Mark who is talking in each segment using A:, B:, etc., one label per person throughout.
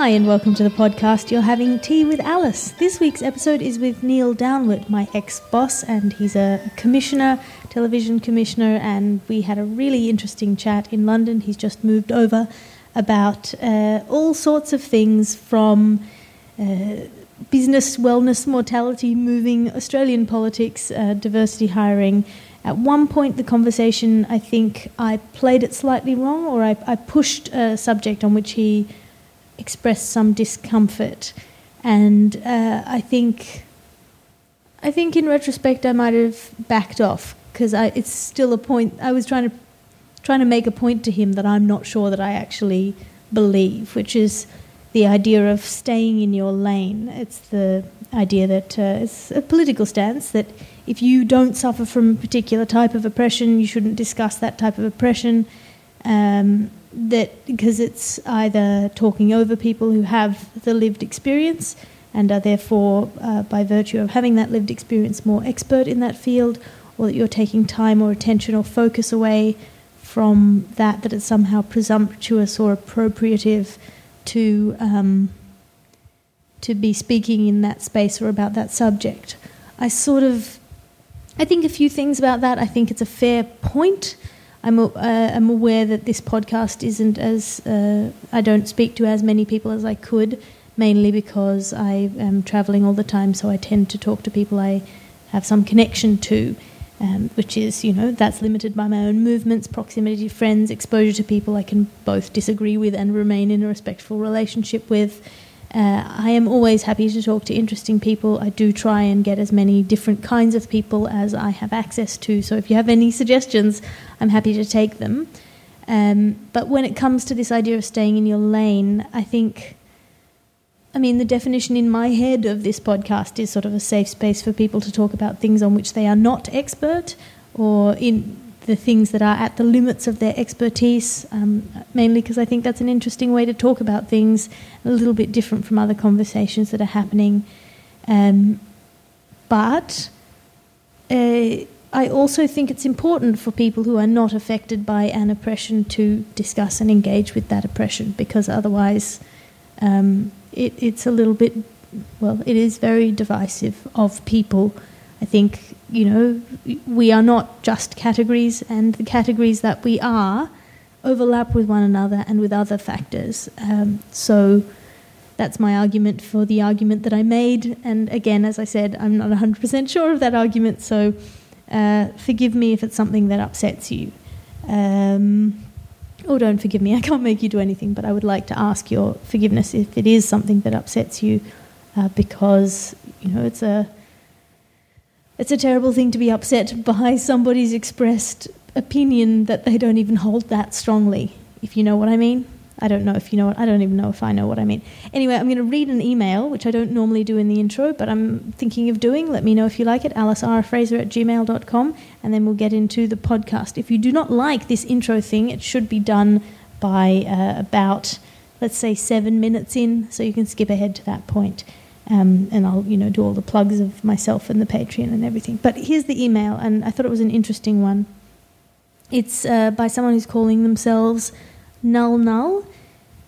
A: Hi, and welcome to the podcast. You're having tea with Alice. This week's episode is with Neil Downward, my ex boss, and he's a commissioner, television commissioner, and we had a really interesting chat in London. He's just moved over about uh, all sorts of things from uh, business, wellness, mortality, moving, Australian politics, uh, diversity hiring. At one point, the conversation, I think I played it slightly wrong, or I, I pushed a subject on which he expressed some discomfort, and uh, I think, I think in retrospect, I might have backed off because it's still a point. I was trying to trying to make a point to him that I'm not sure that I actually believe, which is the idea of staying in your lane. It's the idea that uh, it's a political stance that if you don't suffer from a particular type of oppression, you shouldn't discuss that type of oppression. Um, that because it's either talking over people who have the lived experience and are therefore, uh, by virtue of having that lived experience, more expert in that field, or that you're taking time or attention or focus away from that, that it's somehow presumptuous or appropriative to um, to be speaking in that space or about that subject. I sort of, I think a few things about that. I think it's a fair point. I'm, uh, I'm aware that this podcast isn't as, uh, I don't speak to as many people as I could, mainly because I am travelling all the time, so I tend to talk to people I have some connection to, um, which is, you know, that's limited by my own movements, proximity friends, exposure to people I can both disagree with and remain in a respectful relationship with. Uh, I am always happy to talk to interesting people. I do try and get as many different kinds of people as I have access to. So if you have any suggestions, I'm happy to take them. Um, but when it comes to this idea of staying in your lane, I think, I mean, the definition in my head of this podcast is sort of a safe space for people to talk about things on which they are not expert or in the things that are at the limits of their expertise, um, mainly because I think that's an interesting way to talk about things, a little bit different from other conversations that are happening. Um, but uh, I also think it's important for people who are not affected by an oppression to discuss and engage with that oppression, because otherwise um, it, it's a little bit, well, it is very divisive of people. I think you know, we are not just categories, and the categories that we are overlap with one another and with other factors. Um, so that's my argument for the argument that I made. And again, as I said, I'm not 100% sure of that argument, so uh, forgive me if it's something that upsets you. Um, or don't forgive me, I can't make you do anything, but I would like to ask your forgiveness if it is something that upsets you, uh, because, you know, it's a it's a terrible thing to be upset by somebody's expressed opinion that they don't even hold that strongly, if you know what I mean. I don't know if you know what, I don't even know if I know what I mean. Anyway, I'm going to read an email, which I don't normally do in the intro, but I'm thinking of doing. Let me know if you like it. AliceRFraser at gmail.com, and then we'll get into the podcast. If you do not like this intro thing, it should be done by uh, about, let's say, seven minutes in, so you can skip ahead to that point. Um, and I'll, you know, do all the plugs of myself and the Patreon and everything. But here's the email, and I thought it was an interesting one. It's uh, by someone who's calling themselves Null Null,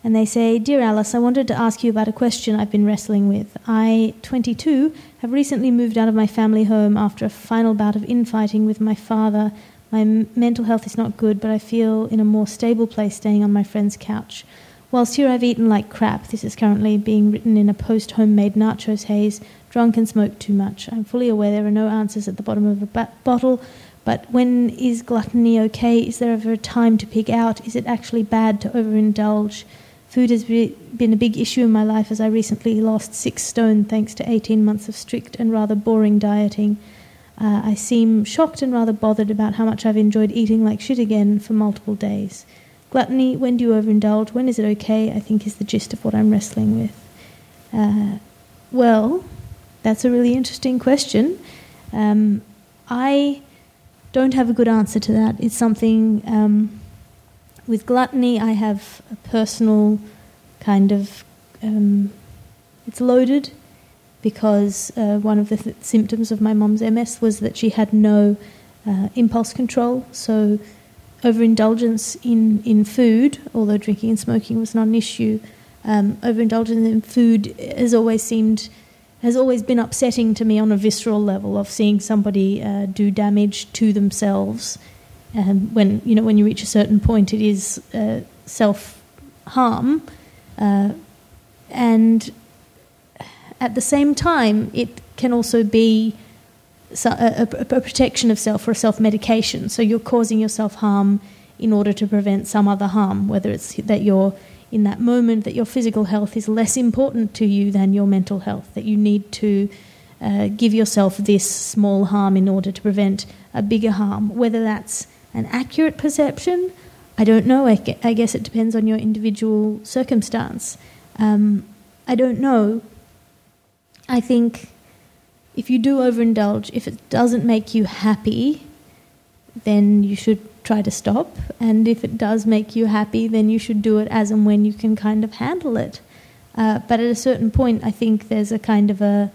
A: and they say, Dear Alice, I wanted to ask you about a question I've been wrestling with. I, 22, have recently moved out of my family home after a final bout of infighting with my father. My mental health is not good, but I feel in a more stable place staying on my friend's couch. Whilst here I've eaten like crap, this is currently being written in a post homemade nachos haze, drunk and smoked too much. I'm fully aware there are no answers at the bottom of a ba- bottle, but when is gluttony okay? Is there ever a time to pig out? Is it actually bad to overindulge? Food has be- been a big issue in my life as I recently lost six stone thanks to 18 months of strict and rather boring dieting. Uh, I seem shocked and rather bothered about how much I've enjoyed eating like shit again for multiple days. Gluttony, when do you overindulge? When is it okay? I think is the gist of what I'm wrestling with. Uh, well, that's a really interesting question. Um, I don't have a good answer to that. It's something um, with gluttony, I have a personal kind of. Um, it's loaded because uh, one of the th- symptoms of my mom's MS was that she had no uh, impulse control. So overindulgence in, in food, although drinking and smoking was not an issue, um, overindulgence in food has always seemed has always been upsetting to me on a visceral level of seeing somebody uh, do damage to themselves. And when you know when you reach a certain point, it is uh, self harm, uh, and at the same time, it can also be a, a, a protection of self or self medication. So you're causing yourself harm in order to prevent some other harm, whether it's that you're in that moment that your physical health is less important to you than your mental health, that you need to uh, give yourself this small harm in order to prevent a bigger harm. Whether that's an accurate perception, I don't know. I, guess it depends on your individual circumstance. Um, I don't know. I think if you do overindulge, if it doesn't make you happy, then you should try to stop. And if it does make you happy, then you should do it as and when you can kind of handle it. Uh, but at a certain point, I think there's a kind of a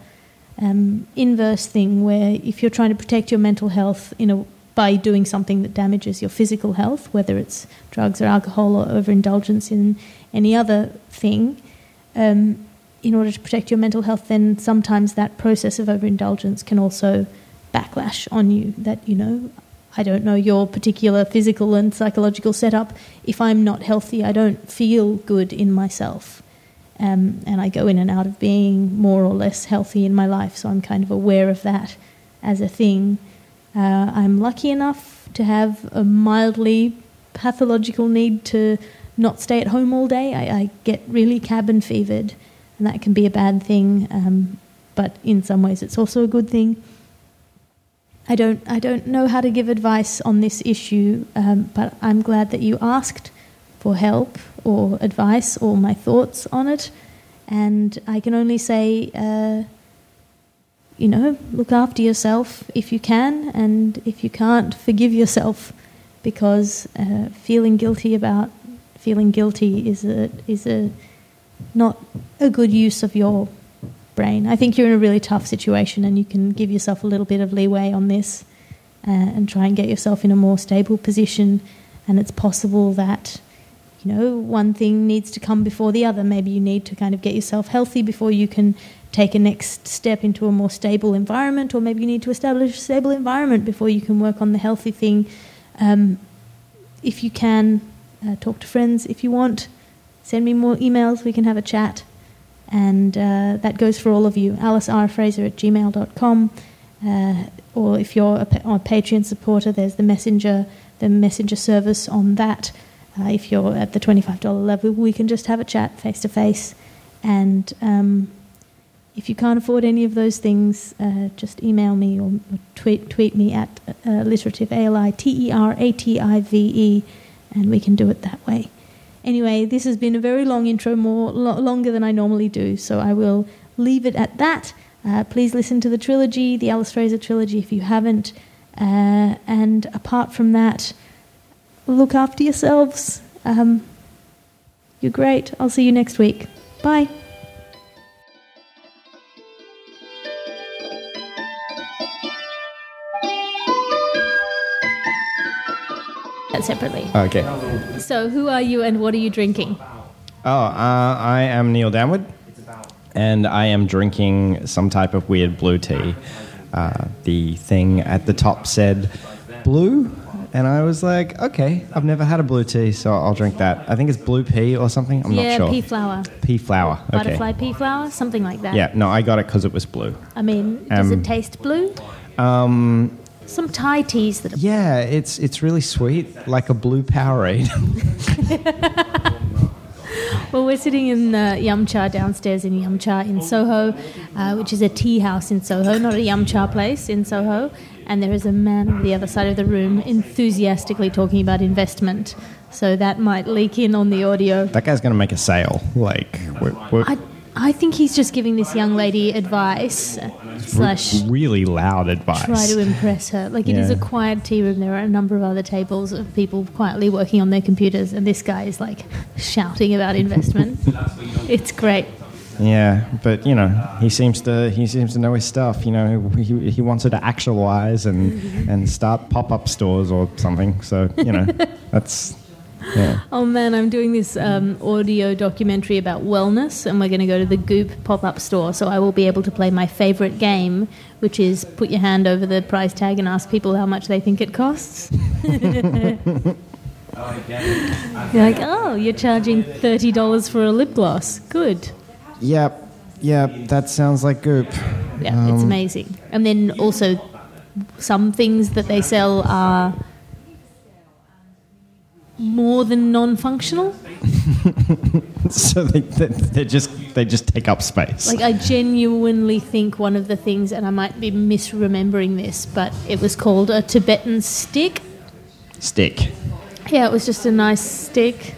A: um, inverse thing where if you're trying to protect your mental health in a, by doing something that damages your physical health, whether it's drugs or alcohol or overindulgence in any other thing, um, in order to protect your mental health, then sometimes that process of overindulgence can also backlash on you. That, you know, I don't know your particular physical and psychological setup. If I'm not healthy, I don't feel good in myself. Um, and I go in and out of being more or less healthy in my life, so I'm kind of aware of that as a thing. Uh, I'm lucky enough to have a mildly pathological need to not stay at home all day. I, I get really cabin fevered, and that can be a bad thing, um, but in some ways it's also a good thing. I don't, I don't know how to give advice on this issue, um, but I'm glad that you asked for help or advice or my thoughts on it. And I can only say, uh, you know, look after yourself if you can, and if you can't, forgive yourself because uh, feeling guilty about feeling guilty is a, is a not a good use of your brain. I think you're in a really tough situation and you can give yourself a little bit of leeway on this uh, and try and get yourself in a more stable position. And it's possible that, you know, one thing needs to come before the other. Maybe you need to kind of get yourself healthy before you can take a next step into a more stable environment, or maybe you need to establish a stable environment before you can work on the healthy thing. Um, if you can, uh, talk to friends if you want. Send me more emails, we can have a chat. And uh, that goes for all of you. Alice R. Fraser at gmail.com. Uh, or if you're a, a, Patreon supporter, there's the messenger, the messenger service on that. Uh, if you're at the $25 level, we can just have a chat face to face. And um, if you can't afford any of those things, uh, just email me or, tweet, tweet me at uh, literative, A L I T E R A T I V E, and we can do it that way. Anyway, this has been a very long intro, more lo- longer than I normally do, so I will leave it at that. Uh, please listen to the trilogy, the Alice Fraser trilogy, if you haven't. Uh, and apart from that, look after yourselves. Um, you're great. I'll see you next week. Bye. Separately.
B: Okay.
A: So, who are you and what are you drinking?
B: Oh, uh, I am Neil Downward, and I am drinking some type of weird blue tea. Uh, the thing at the top said blue, and I was like, okay, I've never had a blue tea, so I'll drink that. I think it's blue pea or something. I'm
A: yeah,
B: not sure.
A: Yeah, pea flower.
B: Pea flower. Okay.
A: Butterfly pea flower, something like that.
B: Yeah, no, I got it because it was blue.
A: I mean, does um, it taste blue?
B: Um,
A: some Thai teas that are.
B: Yeah, it's it's really sweet, like a blue Powerade.
A: well, we're sitting in the Yumchaa downstairs in Yumchaa in Soho, uh, which is a tea house in Soho, not a Yum Cha place in Soho. And there is a man on the other side of the room enthusiastically talking about investment. So that might leak in on the audio.
B: That guy's going to make a sale. Like, we're, we're
A: I, I think he's just giving this young lady advice slash
B: really loud advice.
A: Try to impress her. Like it yeah. is a quiet tea room. There are a number of other tables of people quietly working on their computers, and this guy is like shouting about investment. it's great.
B: Yeah, but you know, he seems to he seems to know his stuff. You know, he, he wants her to actualize and mm-hmm. and start pop up stores or something. So you know, that's Yeah.
A: Oh man, I'm doing this um, audio documentary about wellness, and we're going to go to the Goop pop up store. So I will be able to play my favorite game, which is put your hand over the price tag and ask people how much they think it costs. You're like, oh, you're charging $30 for a lip gloss. Good.
B: Yep, yep, that sounds like goop.
A: Yeah, it's amazing. And then also, some things that they sell are more than non-functional.
B: So they, they, they just they just take up space.
A: Like I genuinely think one of the things, and I might be misremembering this, but it was called a Tibetan stick.
B: Stick.
A: Yeah, it was just a nice stick.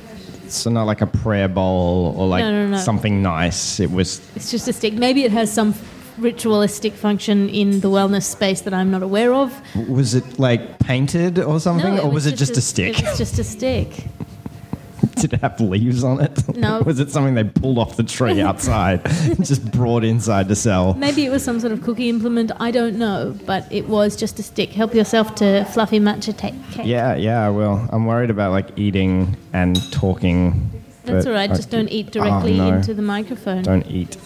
B: So not like a prayer bowl or like
A: No, no, no.
B: something nice. It was
A: It's just a stick. Maybe it has some ritualistic function in the wellness space that I'm not aware of.
B: was it like painted or something,
A: No,
B: or was, it just a, stick?
A: It was just a stick.
B: Did it have leaves on it?
A: No.
B: was it something they pulled off the tree outside, and just brought inside to sell?
A: Maybe it was some sort of cookie implement. I don't know, but it was just a stick. Help yourself to fluffy matcha ta- cake.
B: Yeah, yeah, I will. I'm worried about like eating and talking.
A: That's all right.
B: I-
A: Just don't eat ah, directly
B: Oh, no.
A: into the microphone.
B: Don't eat.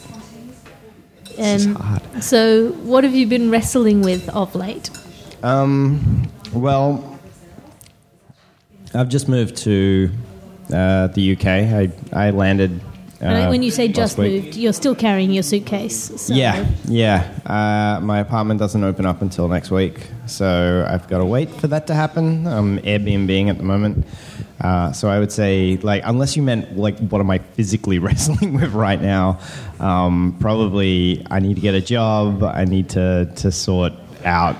B: This is
A: Um,
B: hard.
A: So, what have you been wrestling with of late?
B: Um, well, I've just moved to uh, the UK. I, I landed. Uh,
A: And when you say just
B: week.
A: moved, you're still carrying your suitcase. So
B: Yeah, yeah. Uh, my apartment doesn't open up until next week, so I've got to wait for that to happen. I'm Airbnb at the moment, uh, so I would say, like, unless you meant like, what am I physically wrestling with right now? Um, probably, I need to get a job. I need to to sort out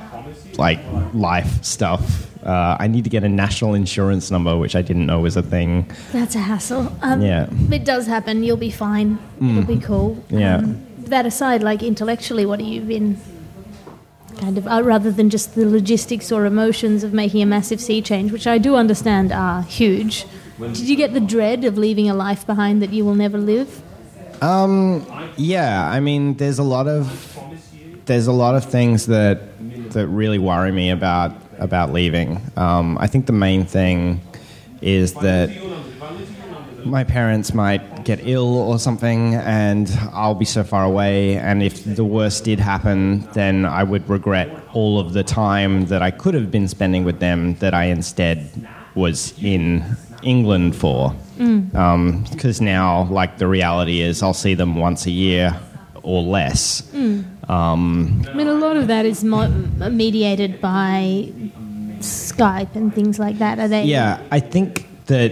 B: like life stuff. Uh, I need to get a national insurance number, which I didn't know was a thing.
A: That's a hassle. Um,
B: Yeah.
A: It does happen. You'll be fine. It'll be cool.
B: Yeah.
A: Um, that aside, like intellectually, what have you been kind of, uh, rather than just the logistics or emotions of making a massive sea change, which I do understand are huge, did you get the dread of leaving a life behind that you will never live?
B: Yeah, I mean, there's a lot of there's a lot of things that that really worry me about about leaving. Um, I think the main thing is that my parents might get ill or something, and I'll be so far away. And if the worst did happen, then I would regret all of the time that I could have been spending with them that I instead was in England for. Mm. Um, because now, like, the reality is I'll see them once a year or less. Mm.
A: Um, I mean, a lot of that is mo- mediated by Skype and things like that. Are they?
B: Yeah, I think that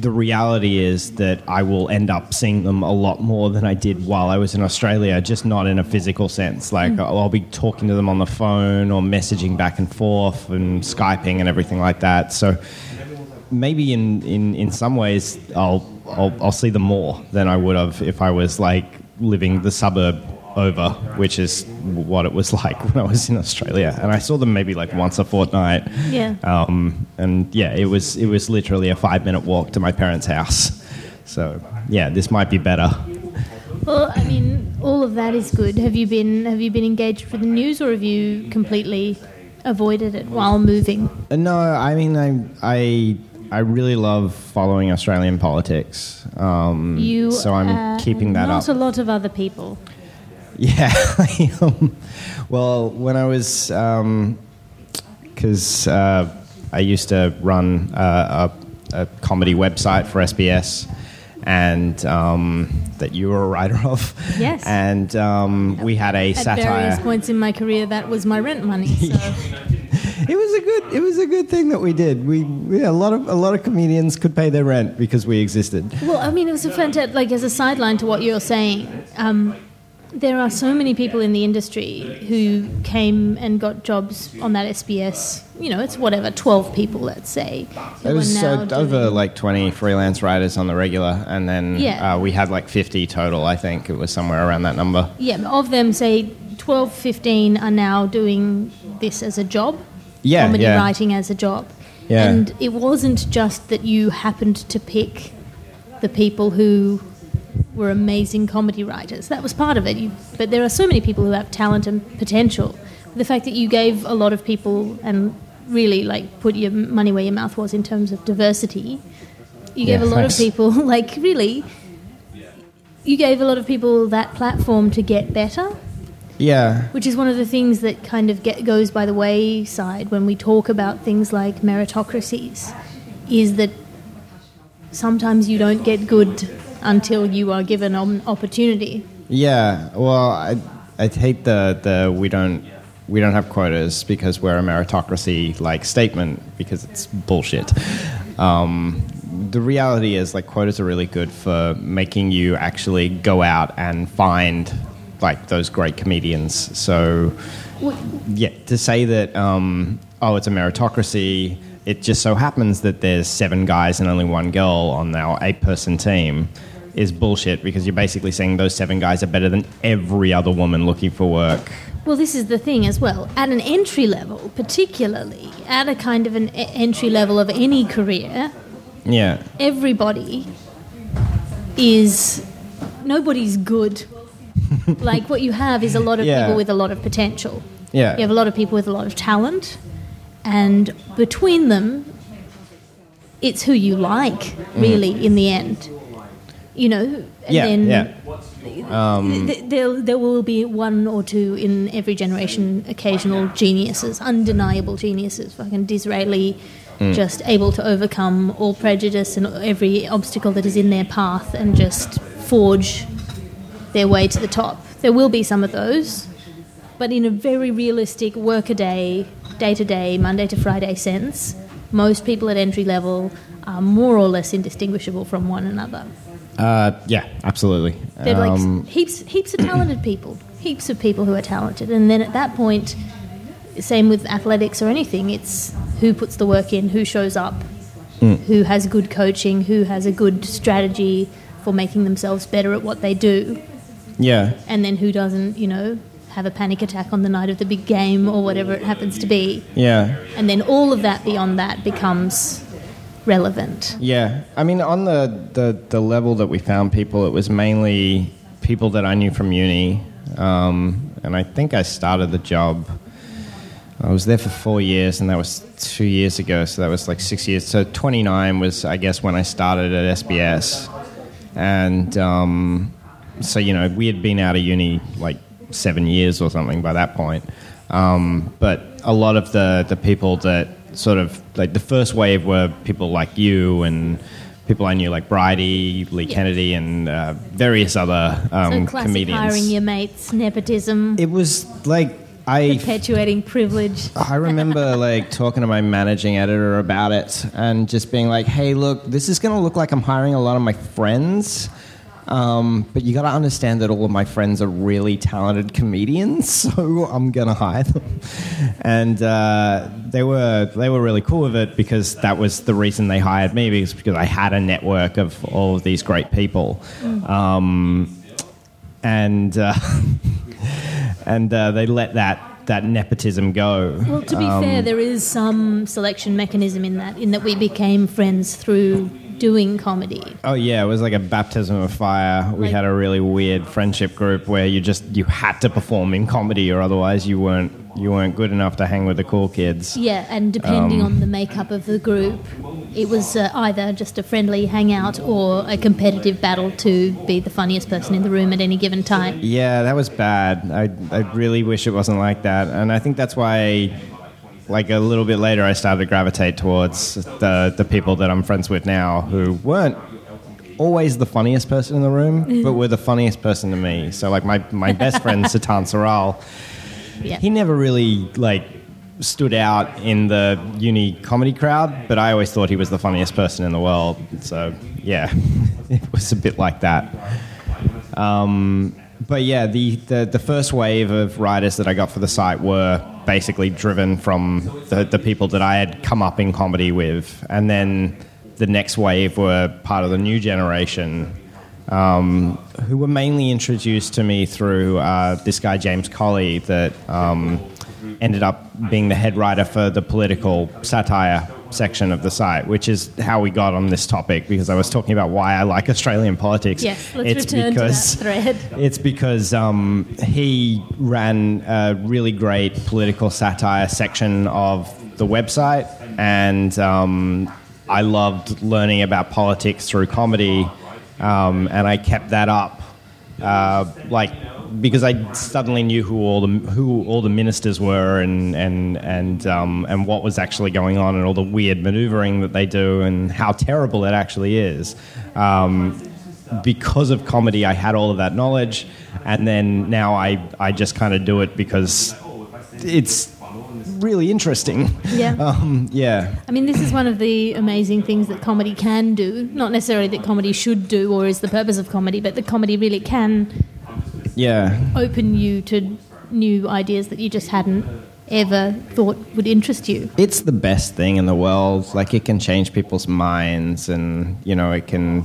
B: the reality is that I will end up seeing them a lot more than I did while I was in Australia, just not in a physical sense. Like I'll I'll be talking to them on the phone or messaging back and forth and Skyping and everything like that. So maybe in, in, in some ways I'll, I'll I'll see them more than I would have if I was like living the suburb over, which is what it was like when I was in Australia. And I saw them maybe like once a fortnight.
A: Yeah.
B: Um, and yeah, it was it was literally a five minute walk to my parents' house. So yeah, this might be better.
A: Well, I mean, all of that is good. Have you been Have you been engaged with the news, or have you completely avoided it while moving?
B: Uh, No, I mean I I I really love following Australian politics. Um,
A: You.
B: so I'm
A: uh,
B: keeping that
A: not
B: up.
A: a lot of other people.
B: Yeah. Um, well, when I was, because uh, I used to run uh, a, a comedy website for SBS, and um, that you were a writer of.
A: Yes.
B: And um, we had a
A: At
B: satire.
A: At various points in my career, that was my rent money. So.
B: It was a good. It was a good thing that we did. We yeah, a lot of a lot of comedians could pay their rent because we existed.
A: Well, I mean, it was a fantastic. Like as a sideline to what you're saying, um, there are so many people in the industry who came and got jobs on that SBS. You know, it's whatever, twelve people, let's say. are
B: was uh, over like 20 freelance writers on the regular, and then
A: Yeah.
B: uh, we had like 50 total. I think it was somewhere around that number.
A: Yeah, of them, say 12, 15 are now doing this as a job.
B: Yeah,
A: comedy
B: yeah.
A: writing as a job.
B: Yeah.
A: And it wasn't just that you happened to pick the people who were amazing comedy writers. That was part of it. You, but there are so many people who have talent and potential. The fact that you gave a lot of people and really like put your money where your mouth was in terms of diversity You gave
B: Yeah,
A: a lot
B: thanks.
A: of people, like, really, you gave a lot of people that platform to get better,
B: Yeah.
A: which is one of the things that kind of get, goes by the wayside when we talk about things like meritocracies, is that sometimes you don't get good until you are given an opportunity.
B: Yeah, well, I I hate the the we don't we don't have quotas because we're a meritocracy like statement because it's bullshit. Um, the reality is like quotas are really good for making you actually go out and find like those great comedians. So yeah, to say that um, oh it's a meritocracy. It just so happens that there's seven guys and only one girl on our eight-person team is bullshit because you're basically saying those seven guys are better than every other woman looking for work.
A: Well, this is the thing as well. At an entry level, particularly at a kind of an e- entry level of any career,
B: Yeah,
A: everybody is nobody's good. like what you have is a lot of
B: Yeah.
A: people with a lot of potential.
B: yeah,
A: You have a lot of people with a lot of talent, and between them, it's who you like, really, mm. in the end. You know, and
B: yeah,
A: then
B: yeah.
A: Um, um, th- there, there will be one or two in every generation, occasional geniuses, undeniable geniuses, fucking Disraeli, hmm. just able to overcome all prejudice and every obstacle that is in their path and just forge their way to the top. There will be some of those, but in a very realistic workaday, day to day, Monday to Friday sense, most people at entry level are more or less indistinguishable from one another.
B: Uh, yeah, absolutely.
A: They're
B: Um,
A: s- heaps, heaps of talented people, heaps of people who are talented, and then at that point, same with athletics or anything. It's who puts the work in, who shows up, who has good coaching, who has a good strategy for making themselves better at what they do,
B: yeah,
A: and then who doesn't, you know, have a panic attack on the night of the big game or whatever it happens to be,
B: yeah.
A: and then all of that beyond that becomes relevant.
B: Yeah, I mean, on the, the, the level that we found people, it was mainly people that I knew from uni. Um, and I think I started the job. I was there for four years, and that was two years ago, so that was like six years. So 29 was, I guess, when I started at SBS. And um, so, you know, we had been out of uni like seven years or something by that point. Um, but a lot of the, the people that sort of like the first wave were people like you and people I knew like Bridie, Lee Kennedy, and uh, various other um,
A: so classic
B: comedians.
A: hiring your mates, nepotism,
B: it was like I
A: perpetuating privilege.
B: I remember like talking to my managing editor about it and just being like, "Hey, look, this is going to look like I'm hiring a lot of my friends." Um, but you got to understand that all of my friends are really talented comedians, so I'm gonna hire them. And uh, they were they were really cool with it because that was the reason they hired me because because I had a network of all of these great people. Um, and uh, and uh, they let that that nepotism go.
A: Well, to be fair, um, there is some selection mechanism in that, in that we became friends through doing comedy.
B: Oh yeah, it was like a baptism of fire. We
A: Like-
B: had a really weird friendship group where you just you had to perform in comedy or otherwise you weren't you weren't good enough to hang with the cool kids.
A: Yeah, and depending
B: Um,
A: on the makeup of the group, it was uh, either just a friendly hangout or a competitive battle to be the funniest person in the room at any given time.
B: Yeah, that was bad. I I really wish it wasn't like that. And I think that's why like a little bit later I started to gravitate towards the the people that I'm friends with now who weren't always the funniest person in the room, but were the funniest person to me. So like my, my best friend Satan Saral,
A: Yeah.
B: he never really like stood out in the uni comedy crowd, but I always thought he was the funniest person in the world. So yeah, it was a bit like that. Um, but yeah, the, the, the first wave of writers that I got for the site were basically driven from the, the people that I had come up in comedy with. And then the next wave were part of the new generation um, who were mainly introduced to me through uh, this guy, James Colley, that um, ended up being the head writer for the political satire section of the site, which is how we got on this topic because I was talking about why I like Australian politics.
A: Yes, let's
B: it's
A: return
B: because
A: to that thread.
B: it's because um, he ran a really great political satire section of the website, and um, I loved learning about politics through comedy, um, and I kept that up. Uh, like because I suddenly knew who all the who all the ministers were and and and um, and what was actually going on and all the weird maneuvering that they do and how terrible it actually is. Um, because of comedy, I had all of that knowledge, and then now I I just kind of do it because it's really interesting.
A: Yeah.
B: Um, yeah.
A: I mean, this is one of the amazing things that comedy can do. Not necessarily that comedy should do or is the purpose of comedy, but that comedy really can
B: Yeah.
A: open you to new ideas that you just hadn't ever thought would interest you.
B: It's the best thing in the world. Like it can change people's minds, and you know it can,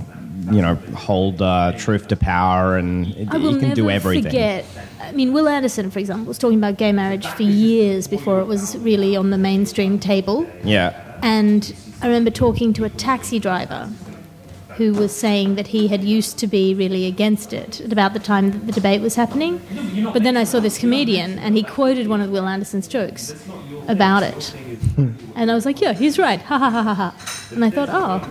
B: you know, hold uh, truth to power, and it, you can do everything.
A: forget. I mean, Wil Anderson, for example, was talking about gay marriage for years before it was really on the mainstream table.
B: Yeah.
A: And I remember talking to a taxi driver who was saying that he had used to be really against it at about the time that the debate was happening. But then I saw this comedian and he quoted one of Wil Anderson's jokes about it. And I was like, yeah, he's right. Ha ha ha ha ha. And I thought, oh,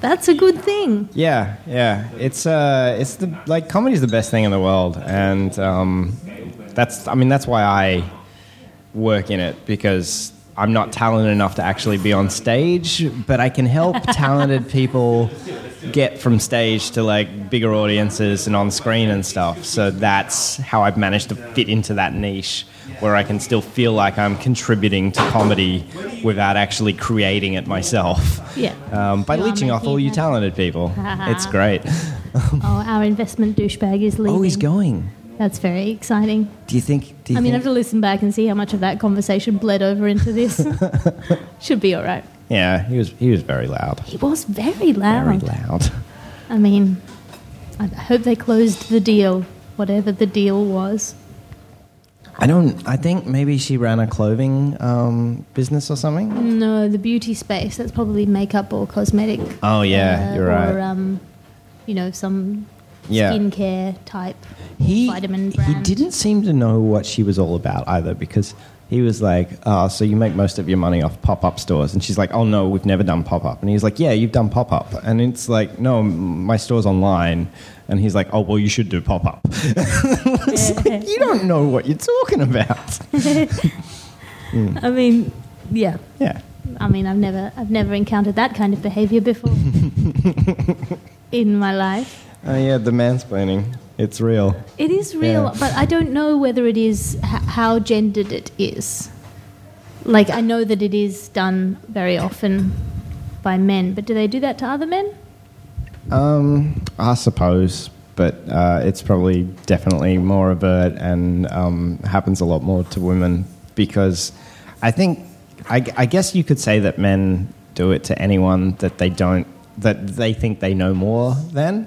A: that's a good thing.
B: Yeah, yeah. It's uh, it's the like comedy's the best thing in the world, and um, that's I mean that's why I work in it because I'm not talented enough to actually be on stage, but I can help talented people get from stage to like bigger audiences and on screen and stuff. So that's how I've managed to fit into that niche where I can still feel like I'm contributing to comedy without actually creating it myself.
A: Yeah.
B: Um, by
A: You
B: leeching off all you talented people. it's great.
A: Oh, our investment douchebag is leaving.
B: Oh, he's going.
A: That's very exciting.
B: Do you think? Do you
A: I mean, I have to listen back and see how much of that conversation bled over into this. Should be all right.
B: yeah, he was. He was very loud.
A: He was very loud.
B: Very loud.
A: I mean, I hope they closed the deal, whatever the deal was.
B: I don't. I think maybe she ran a clothing um, business or something.
A: No, the beauty space. That's probably makeup or cosmetic.
B: Oh yeah,
A: uh,
B: you're right.
A: Or, um, you know, some
B: Yeah.
A: skincare type
B: he
A: vitamin
B: he didn't seem to know what she was all about either because he was like, "Oh, so you make most of your money off pop-up stores?" And she's like, "Oh no, we've never done pop-up." And he's like, "Yeah, you've done pop-up." And it's like, "No, my store's online." And he's like, "Oh, well, you should do pop-up." It's like, you don't know what you're talking about. Hmm.
A: I mean, yeah.
B: Yeah.
A: I mean, I've never, I've never encountered that kind of behavior before in my life.
B: Oh yeah, the mansplaining. It's real.
A: It is real,
B: Yeah.
A: but I don't know whether it is h- how gendered it is. Like I know that it is done very often by men, but do they do that to other men?
B: Um, I suppose, but uh, it's probably definitely more overt and um, happens a lot more to women because I think, I, I guess you could say that men do it to anyone that they don't, that they think they know more than,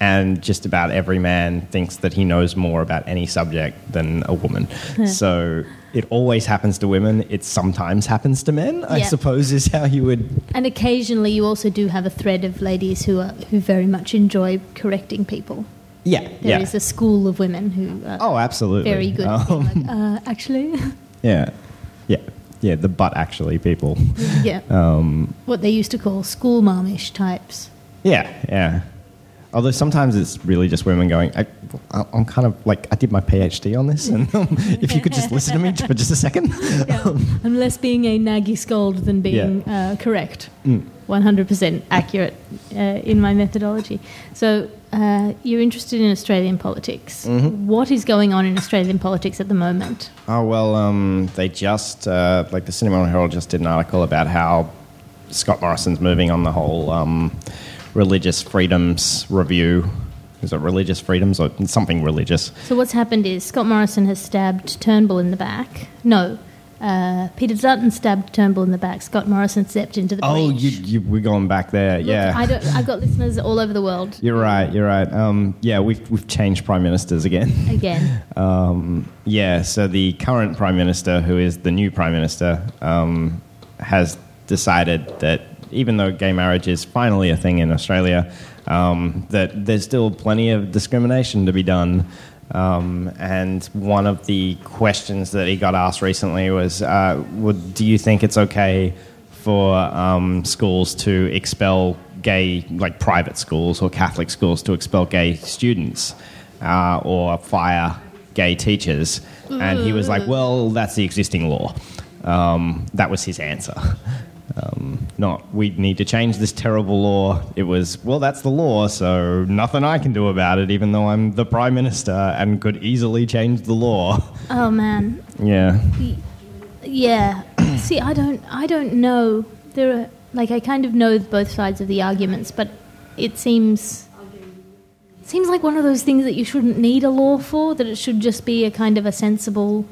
B: and just about every man thinks that he knows more about any subject than a woman. so. It always happens to women. It sometimes happens to men. I
A: Yeah.
B: suppose is how you would.
A: And occasionally, you also do have a thread of ladies who are who very much enjoy correcting people.
B: Yeah,
A: There is
B: yeah.
A: a school of women who are
B: Oh, absolutely.
A: very good.
B: Um,
A: like, uh, actually,
B: Yeah, yeah, yeah. The but actually people.
A: yeah,
B: Um,
A: what they used to call school momish types.
B: yeah, yeah. Although sometimes it's really just women going. I, I'm kind of like I did my PhD on this, and um, if you could just listen to me for just a second.
A: I'm less being a naggy scold than being uh, correct. 100% accurate uh, in my methodology. So, uh, you're interested in Australian politics. What is going on in Australian politics at the moment?
B: Oh well, um, they just uh, like the Sydney Morning Herald just did an article about how Scott Morrison's moving on the whole um, religious freedoms review. Is it religious freedoms or something religious?
A: So, what's happened is Scott Morrison has stabbed Turnbull in the back. No, uh, Peter Dutton stabbed Turnbull in the back. Scott Morrison stepped into the
B: Oh,
A: breach.
B: you, you, we're going back there.
A: Look,
B: yeah,
A: I don't, I've got listeners all over the world.
B: You're right. You're right. Um, yeah, we've we've changed prime ministers again.
A: Again,
B: Um, yeah. So the current prime minister, who is the new prime minister, um, has decided that even though gay marriage is finally a thing in Australia, um, that there's still plenty of discrimination to be done. Um, and one of the questions that he got asked recently was, uh, would, "Do you think it's okay for um, schools to expel gay, like private schools or Catholic schools to expel gay students uh, or fire gay teachers. And he was like, well, that's the existing law. Um, that was his answer. Um, not, we need to change this terrible law. It was, well, that's the law, so nothing I can do about it, even though I'm the prime minister and could easily change the law.
A: Oh man,
B: Yeah.
A: yeah. See, I don't, I don't know. There are like I kind of know both sides of the arguments, but it seems seems like one of those things that you shouldn't need a law for. That it should just be a kind of a sensible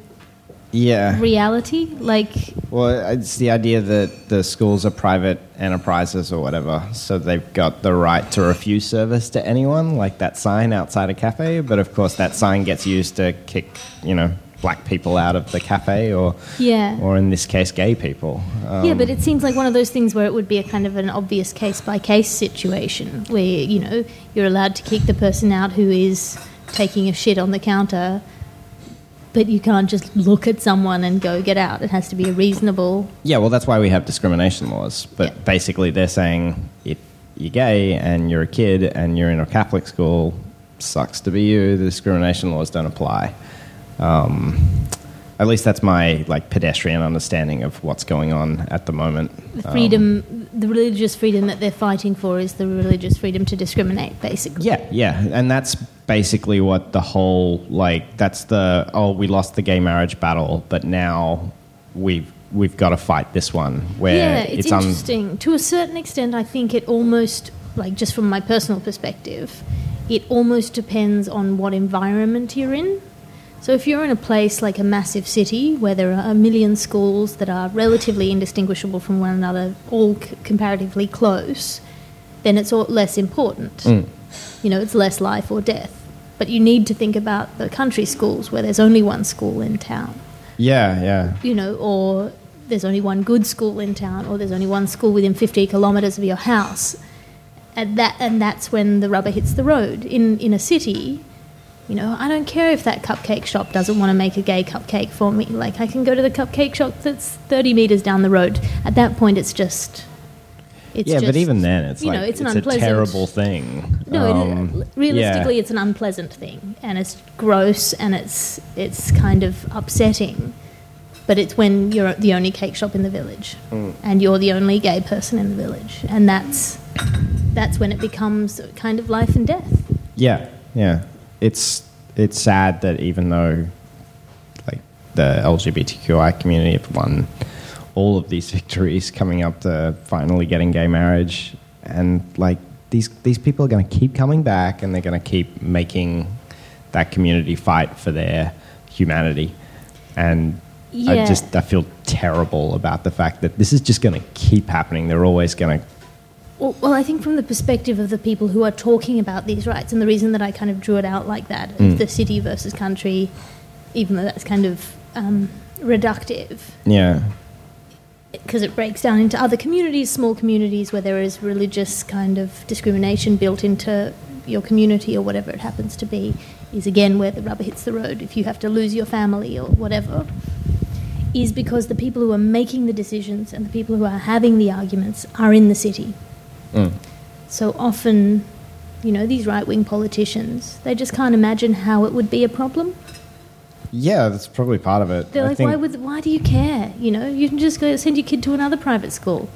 B: Yeah.
A: reality. Like,
B: Well, it's the idea that the schools are private enterprises or whatever, so they've got the right to refuse service to anyone, like that sign outside a cafe. But of course, that sign gets used to kick, you know, black people out of the cafe, or
A: yeah.
B: or in this case, gay people. Um,
A: Yeah, but it seems like one of those things where it would be a kind of an obvious case by case situation where, you know, you're allowed to kick the person out who is taking a shit on the counter, but you can't just look at someone and go get out. It has to be a reasonable.
B: Yeah, well, that's why we have discrimination laws. But
A: Yeah.
B: basically, they're saying if you're gay and you're a kid and you're in a Catholic school, sucks to be you. The discrimination laws don't apply. Um, at least that's my like pedestrian understanding of what's going on at the moment.
A: The
B: Um,
A: freedom, the religious freedom that they're fighting for is the religious freedom to discriminate, basically.
B: yeah, yeah, and that's basically what the whole like. That's the oh, we lost the gay marriage battle, but now we've we've got to fight this one where
A: yeah, it's,
B: un-
A: interesting. to a certain extent, I think it almost, like just from my personal perspective, it almost depends on what environment you're in. So if you're in a place like a massive city where there are a million schools that are relatively indistinguishable from one another, all c- comparatively close, then it's all less important. Mm. You know, it's less life or death. But you need to think about the country schools where there's only one school in town
B: yeah, yeah.
A: you know, or there's only one good school in town, or there's only one school within 50 kilometres of your house. And, that, and that's when the rubber hits the road. In, in a city, you know, I don't care if that cupcake shop doesn't want to make a gay cupcake for me. Like, I can go to the cupcake shop that's 30 metres down the road. At that point, it's just. It's
B: yeah,
A: just,
B: but even then, it's
A: you
B: like
A: know, it's,
B: it's,
A: an
B: a
A: unpleasant,
B: terrible thing.
A: no,
B: Um,
A: it, realistically,
B: yeah.
A: it's an unpleasant thing, and it's gross, and it's it's kind of upsetting. But it's when you're the only cake shop in the village,
B: Mm.
A: and you're the only gay person in the village, and that's that's when it becomes kind of life and death.
B: Yeah, yeah. It's it's sad that even though like the LGBTQI community have won all of these victories coming up to finally getting gay marriage and like these these people are going to keep coming back and they're going to keep making that community fight for their humanity. And I just I feel terrible about the fact that this is just going to keep happening. They're always going to
A: Well, well, I think from the perspective of the people who are talking about these rights, and the reason that I kind of drew it out like that,
B: mm.
A: the city versus country, even though that's kind of um, reductive,
B: yeah
A: because it breaks down into other communities, small communities where there is religious kind of discrimination built into your community or whatever it happens to be, is again where the rubber hits the road. If you have to lose your family or whatever, is because the people who are making the decisions and the people who are having the arguments are in the city.
B: Mm.
A: So often, you know, these right wing politicians, they just can't imagine how it would be a problem.
B: yeah that's probably part of it
A: They're
B: I
A: like, why, would, why do you care? You know, you can just go send your kid to another private school.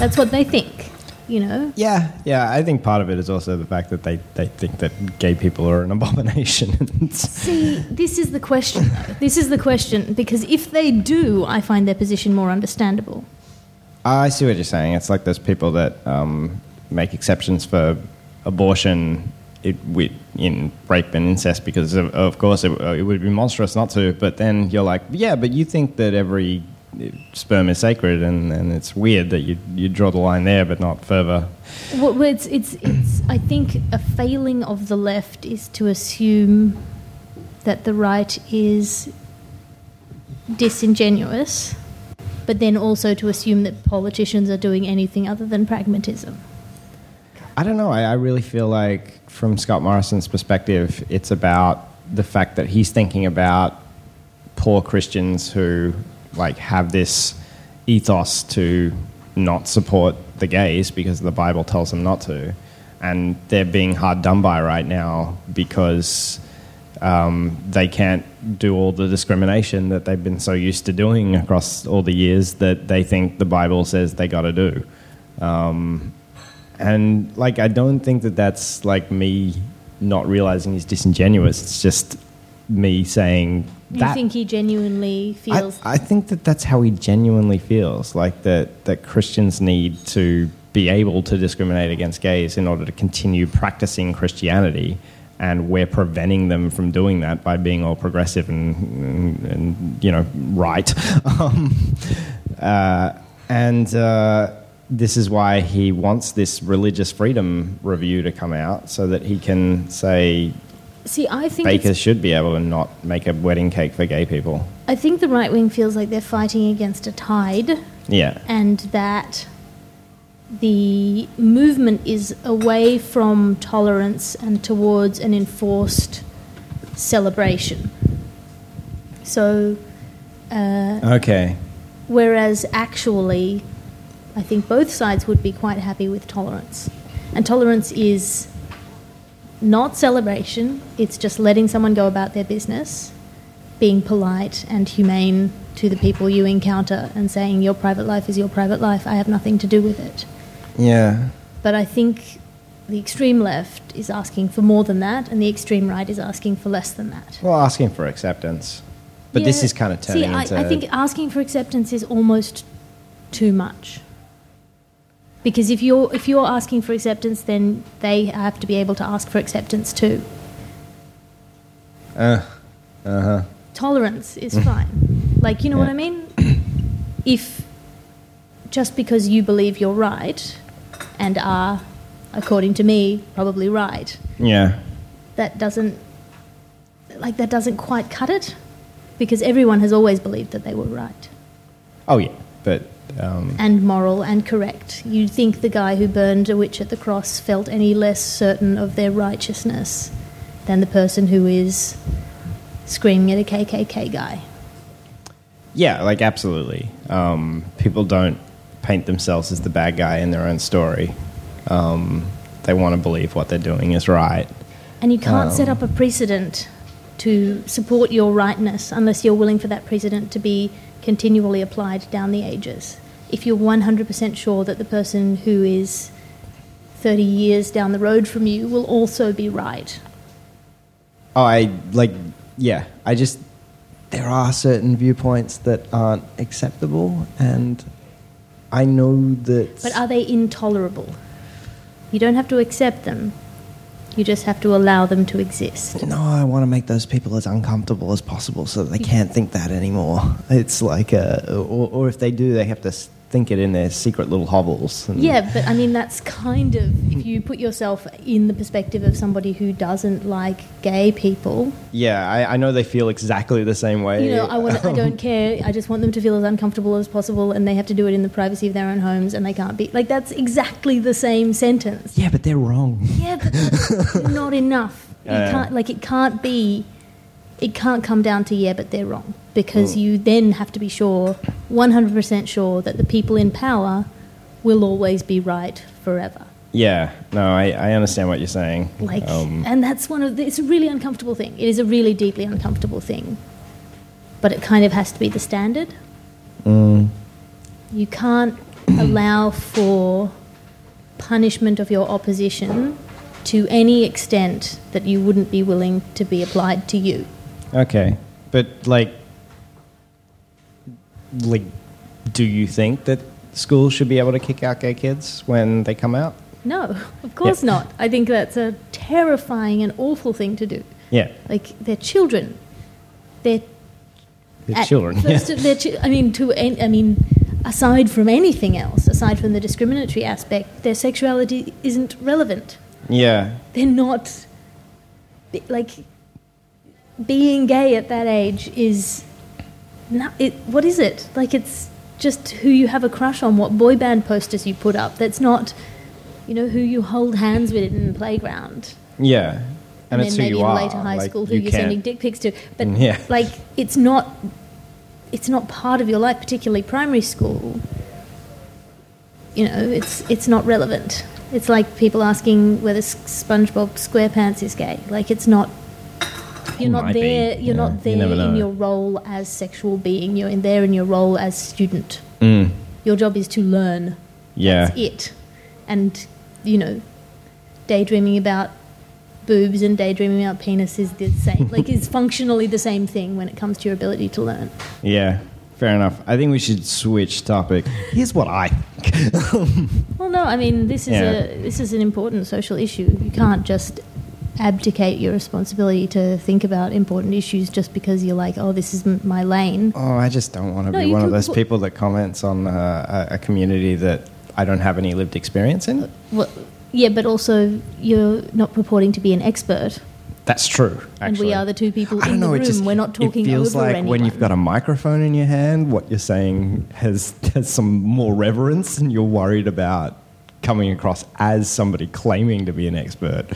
A: That's what they think, you know?
B: Yeah, yeah. I think part of it is also the fact that they, they think that gay people are an abomination.
A: See, this is the question, though. This is the question, because if they do, I find their position more understandable.
B: I see what you're saying. It's like those people that um, make exceptions for abortion it, in rape and incest because, of, of course, it, it would be monstrous not to. But then you're like, yeah, but you think that every sperm is sacred, and, and it's weird that you, you draw the line there, but not further.
A: Well, it's, it's, it's, I think a failing of the left is to assume that the right is disingenuous, but then also to assume that politicians are doing anything other than pragmatism.
B: I don't know. I, I really feel like, from Scott Morrison's perspective, it's about the fact that he's thinking about poor Christians who like have this ethos to not support the gays because the Bible tells them not to, and they're being hard done by right now because um, they can't do all the discrimination that they've been so used to doing across all the years that they think the Bible says they got to do. Um, and like, I don't think that that's like me not realizing he's disingenuous. It's just me saying
A: You
B: that.
A: think he genuinely
B: I,
A: feels.
B: I think that that's how he genuinely feels. Like that, that Christians need to be able to discriminate against gays in order to continue practicing Christianity. And we're preventing them from doing that by being all progressive and, and, and you know, right. um, uh, and uh, this is why he wants this religious freedom review to come out so that he can say
A: See, I think
B: bakers should be able to not make a wedding cake for gay people.
A: I think the right wing feels like they're fighting against a tide,
B: Yeah.
A: and that the movement is away from tolerance and towards an enforced celebration. So, uh,
B: Okay.
A: whereas actually, I think both sides would be quite happy with tolerance. And tolerance is not celebration, it's just letting someone go about their business, being polite and humane to the people you encounter, and saying, Your private life is your private life, I have nothing to do with it.
B: Yeah.
A: But I think the extreme left is asking for more than that, and the extreme right is asking for less than that.
B: Well, asking for acceptance. But this is kind of turning
A: See, I,
B: into.
A: I think asking for acceptance is almost too much. Because if you're if you're asking for acceptance, then they have to be able to ask for acceptance too.
B: Uh huh.
A: Tolerance is fine. Like you know what I mean? If just because you believe you're right and are, according to me, probably right,
B: Yeah.
A: that doesn't like that doesn't quite cut it. Because everyone has always believed that they were right.
B: Oh, yeah. But. Um,
A: and moral and correct. You'd think the guy who burned a witch at the cross felt any less certain of their righteousness than the person who is screaming at a KKK guy.
B: yeah, like, absolutely. Um, people don't paint themselves as the bad guy in their own story. Um, they want to believe what they're doing is right.
A: And you can't set up a precedent to support your rightness unless you're willing for that precedent to be continually applied down the ages. If you're 100% sure that the person who is 30 years down the road from you will also be right.
B: Oh, I like, yeah. I just there are certain viewpoints that aren't acceptable, and I know that.
A: But are they intolerable? You don't have to accept them. You just have to allow them to exist.
B: no, I want to make those people as uncomfortable as possible so that they can't think that anymore. It's like, uh, or, or if they do, they have to think it in their secret little hovels.
A: Yeah, but I mean, that's kind of, if you put yourself in the perspective of somebody who doesn't like gay people,
B: Yeah, I, I know they feel exactly the same way.
A: you know, I, want, I don't care. I just want them to feel as uncomfortable as possible, and they have to do it in the privacy of their own homes, and they can't be. Like, that's exactly the same sentence.
B: Yeah, but they're wrong.
A: Yeah, but not enough. You
B: Yeah.
A: can't like it can't be it can't come down to yeah, but they're wrong. Because
B: Mm.
A: you then have to be sure, one hundred percent sure that the people in power will always be right forever.
B: Yeah, no, I, I understand what you're saying.
A: Like
B: Um,
A: and that's one of the, it's a really uncomfortable thing. It is a really deeply uncomfortable thing. But it kind of has to be the standard.
B: mm,
A: You can't allow for punishment of your opposition to any extent that you wouldn't be willing to be applied to you.
B: Okay, but like, like, do you think that schools should be able to kick out gay kids when they come out?
A: No, of course
B: Yeah.
A: not. I think that's a terrifying and awful thing to do.
B: Yeah,
A: Like they're children. They're
B: they're children. yeah.
A: chi- I mean, to I mean, aside from anything else, aside from the discriminatory aspect, their sexuality isn't relevant.
B: yeah,
A: They're not like being gay at that age is not, it, what is it? Like it's just who you have a crush on, what boy band posters you put up. That's not, you know, who you hold hands with in the playground.
B: yeah, and,
A: And,
B: it's who
A: maybe
B: you
A: in
B: are.
A: later high
B: like,
A: school who
B: you
A: you're
B: can't-
A: sending dick pics to. But
B: Yeah.
A: like it's not it's not part of your life, particularly primary school. you know, it's it's not relevant. It's like people asking whether SpongeBob SquarePants is gay. Like it's not.
B: He
A: You're not
B: might be.
A: there. You're
B: Yeah,
A: not there
B: never
A: in your role as sexual being. You're in there in your role as student.
B: Mm,
A: Your job is to learn.
B: yeah.
A: That's it. And you know, daydreaming about boobs and daydreaming about penis is the same. like it's functionally the same thing when it comes to your ability to learn.
B: Yeah. Fair enough. I think we should switch topic. Here's what I think.
A: Well, no, I mean this is
B: Yeah.
A: a this is an important social issue. You can't just abdicate your responsibility to think about important issues just because you're like, oh, this is m- my lane.
B: Oh, I just don't want to
A: No,
B: be one of those people that comments on uh, a, community that I don't have any lived experience in.
A: Well, yeah, but also you're not purporting to be an expert,
B: That's true. Actually.
A: and we are the two people in the room.
B: Just
A: We're not talking
B: It feels
A: over
B: like
A: anyone.
B: when you've got a microphone in your hand, what you're saying has has some more reverence, and you're worried about coming across as somebody claiming to be an expert.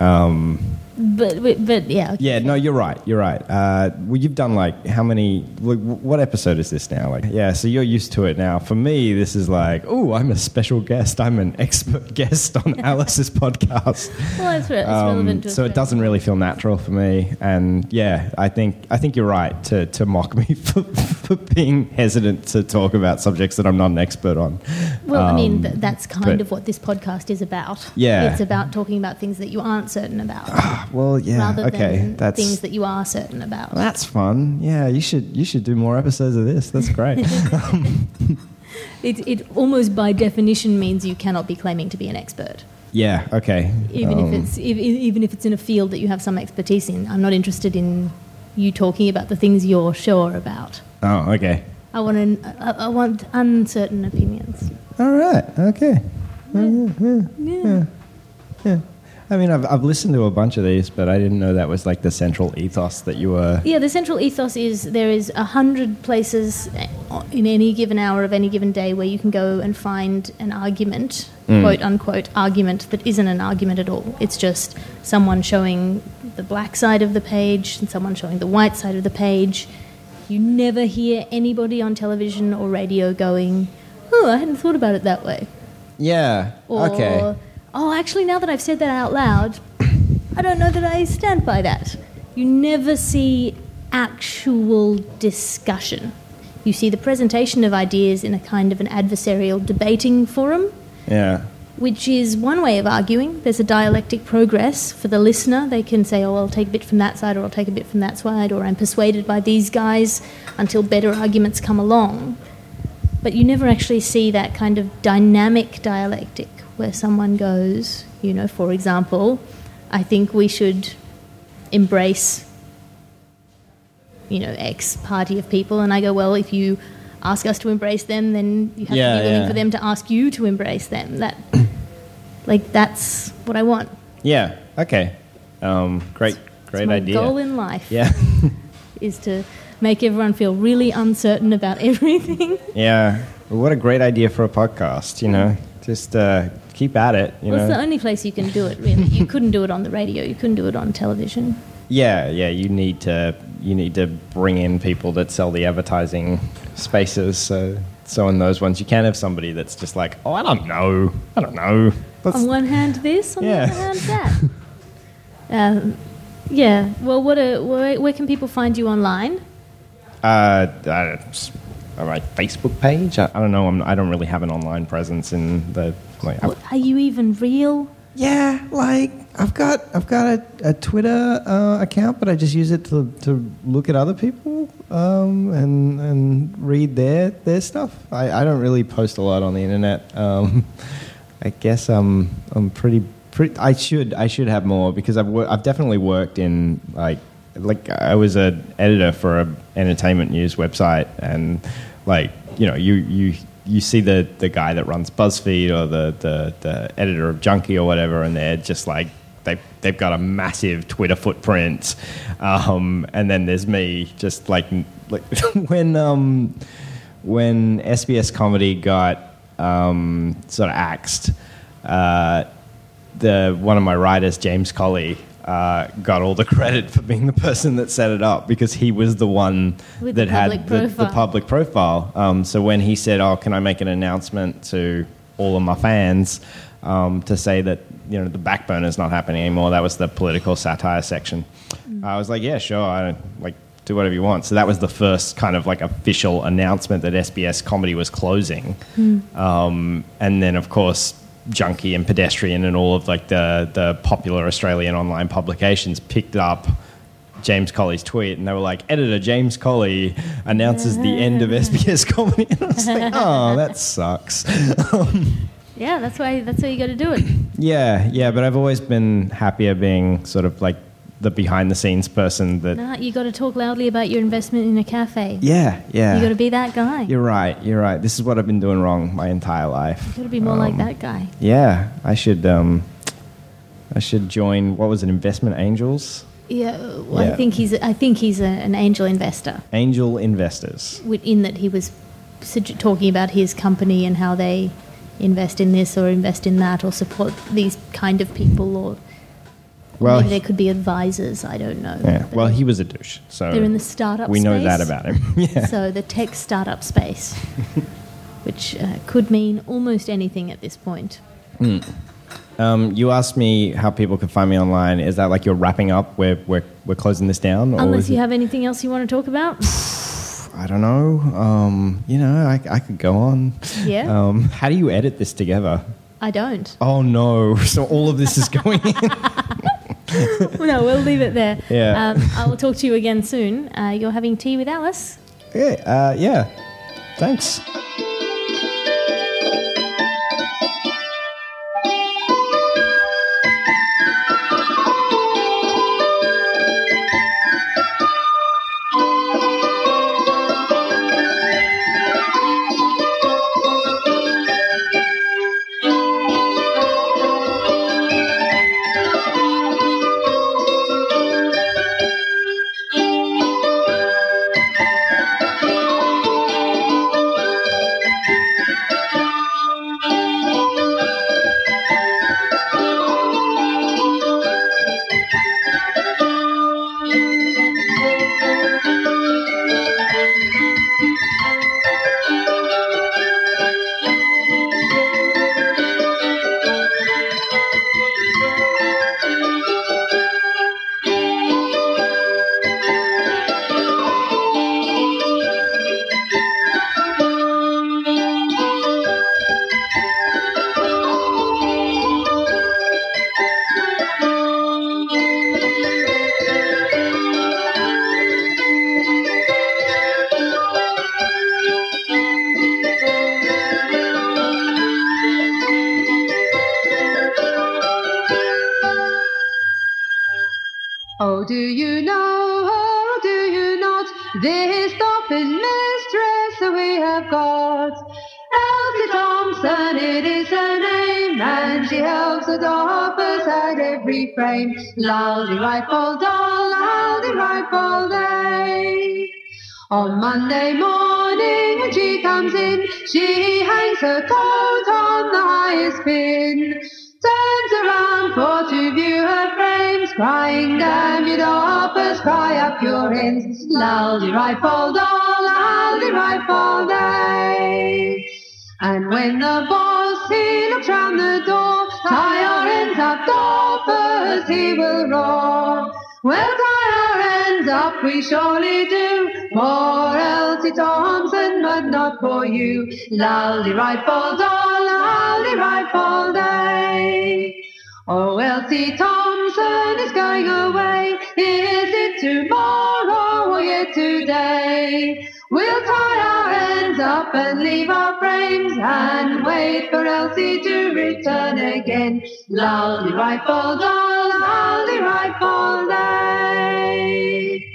B: Um,
A: but, but yeah, okay.
B: yeah, no, you're right. You're right. Uh, well, you've done like how many? Like, what episode is this now? Like, yeah, so you're used to it now. For me, this is like, oh, I'm a special guest. I'm an expert guest on Alice's podcast.
A: Well, re- it's
B: Um,
A: relevant to
B: so it doesn't really feel natural for me. And yeah, I think I think you're right to, to mock me for, for being hesitant to talk about subjects that I'm not an expert on.
A: Well, I mean,
B: Um,
A: th- that's kind
B: but-
A: of what this podcast is about.
B: Yeah.
A: It's about talking about things that you aren't certain about
B: Well, yeah,
A: rather
B: okay,
A: than
B: that's
A: things that you are certain about.
B: that's fun. Yeah, you should you should do more episodes of this. That's great.
A: It, it almost by definition means you cannot be claiming to be an expert.
B: yeah, okay.
A: Even
B: Um,
A: if it's if, even if it's in a field that you have some expertise in, I'm not interested in you talking about the things you're sure about.
B: oh, okay.
A: I want an, I, I want uncertain opinions.
B: All right. Okay.
A: Yeah.
B: Yeah. I mean, I've I've listened to a bunch of these, but I didn't know that was like the central ethos that you were.
A: Yeah, the central ethos is there is a hundred places in any given hour of any given day where you can go and find an argument,
B: Mm.
A: quote unquote, argument that isn't an argument at all. It's just someone showing the black side of the page and someone showing the white side of the page. You never hear anybody on television or radio going, "Oh, I hadn't thought about it that way."
B: Yeah.
A: Or,
B: okay.
A: Oh, actually, now that I've said that out loud, I don't know that I stand by that. You never see actual discussion. You see the presentation of ideas in a kind of an adversarial debating forum,
B: Yeah.
A: which is one way of arguing. There's a dialectic progress for the listener. They can say, oh, I'll take a bit from that side, or I'll take a bit from that side, or I'm persuaded by these guys until better arguments come along. But you never actually see that kind of dynamic dialectic where someone goes, you know, for example, I think we should embrace, you know, X party of people. And I go, well, if you ask us to embrace them, then you have
B: Yeah,
A: to be willing
B: yeah.
A: for them to ask you to embrace them. That, like, that's what I want.
B: Yeah. Okay. Um, great. Great
A: it's my
B: idea.
A: goal in life
B: yeah.
A: is to make everyone feel really uncertain about everything.
B: yeah. What a great idea for a podcast. You know, just uh, keep at it. You
A: well, it's the only place you can do it, really. You couldn't do it on the radio. You couldn't do it on television.
B: Yeah, yeah. You need to you need to bring in people that sell the advertising spaces. So so in those ones, you can have somebody that's just like, oh, I don't know, I don't know. Let's-
A: on one hand this, on
B: Yeah.
A: the other hand that. um, yeah. Well, what a, where, where can people find you online?
B: uh, uh, my Facebook page. I, I don't know. I'm, I don't really have an online presence in the like. I've-
A: Are you even real?
B: yeah, like I've got I've got a, a Twitter uh, account, but I just use it to to look at other people um, and and read their their stuff. I, I don't really post a lot on the internet. Um, I guess I'm I'm pretty pretty. I should I should have more because I've wor- I've definitely worked in like like I was an editor for a entertainment news website and like you know you you you see the the guy that runs BuzzFeed or the the, the editor of Junkee or whatever and they're just like they they've got a massive Twitter footprint. Um, and then there's me just like like when um when SBS comedy got um, sort of axed uh, the one of my writers, James Colley, uh, got all the credit for being the person that set it up because he was the one
A: With the
B: that had the, the public profile. Um, so when he said, "Oh, can I make an announcement to all of my fans um, to say that you know the Backburner is not happening anymore. That was the political satire section. I was like, yeah, sure, I don't like do whatever you want. So that was the first kind of like official announcement that SBS comedy was closing. Um, and then of course Junkee and Pedestrian and all of like the the popular Australian online publications picked up James Colley's tweet and they were like, editor James Colley announces the end of SBS comedy. And I was like, oh, that sucks.
A: Um, yeah, that's why that's why you got to do it.
B: yeah, yeah, but I've always been happier being sort of like the behind the scenes person that.
A: Nah, you got to talk loudly about your investment in a cafe.
B: Yeah, yeah.
A: You got to be that guy.
B: You're right. You're right. This is what I've been doing wrong my entire life.
A: You got to be more like
B: Um,
A: that guy.
B: Yeah, I should. Um, I should join. What was it? Investment Angels,
A: Yeah, well, I think he's I think he's a, an angel investor.
B: angel investors.
A: In that he was talking about his company and how they invest in this or invest in that or support these kind of people or
B: Well,
A: maybe they could be advisors. I don't know.
B: yeah.
A: But
B: Well, he was a douche. So
A: they're in the startup.
B: we know
A: space.
B: that about him. yeah.
A: So the tech startup space, which uh, could mean almost anything at this point.
B: Um, you asked me how people could find me online. Is that like you're wrapping up? We're we're, we're closing this down, or
A: Unless you
B: it-
A: have anything else you want to talk about.
B: I don't know. Um, you know, I, I could go on.
A: Yeah?
B: Um, how do you edit this together?
A: I don't.
B: Oh no! So all of this is going in.
A: no, we'll leave it there.
B: Yeah.
A: Um, I will talk to you again soon. Uh, you're having tea with Alice.
B: yeah. Uh, yeah. Thanks.
C: On Monday morning when she comes in, she hangs her coat on the highest pin. Turns around for to view her frames, crying, damn you doffers, cry up your ends. Loudy rifle doll, loudy rifle day. And when the boss, he looks round the door, tie our ends up, doffers, he will roar. Well, tie ends up, we surely do, for Elsie Thompson, but not for you. Loudy rifle doll, oh, loudy rifle day. Oh, Elsie Thompson is going away. Is it tomorrow or yet today? We'll tie our hands up and leave our frames and wait for Elsie to return again. Loudy rifle doll, loudy rifle day.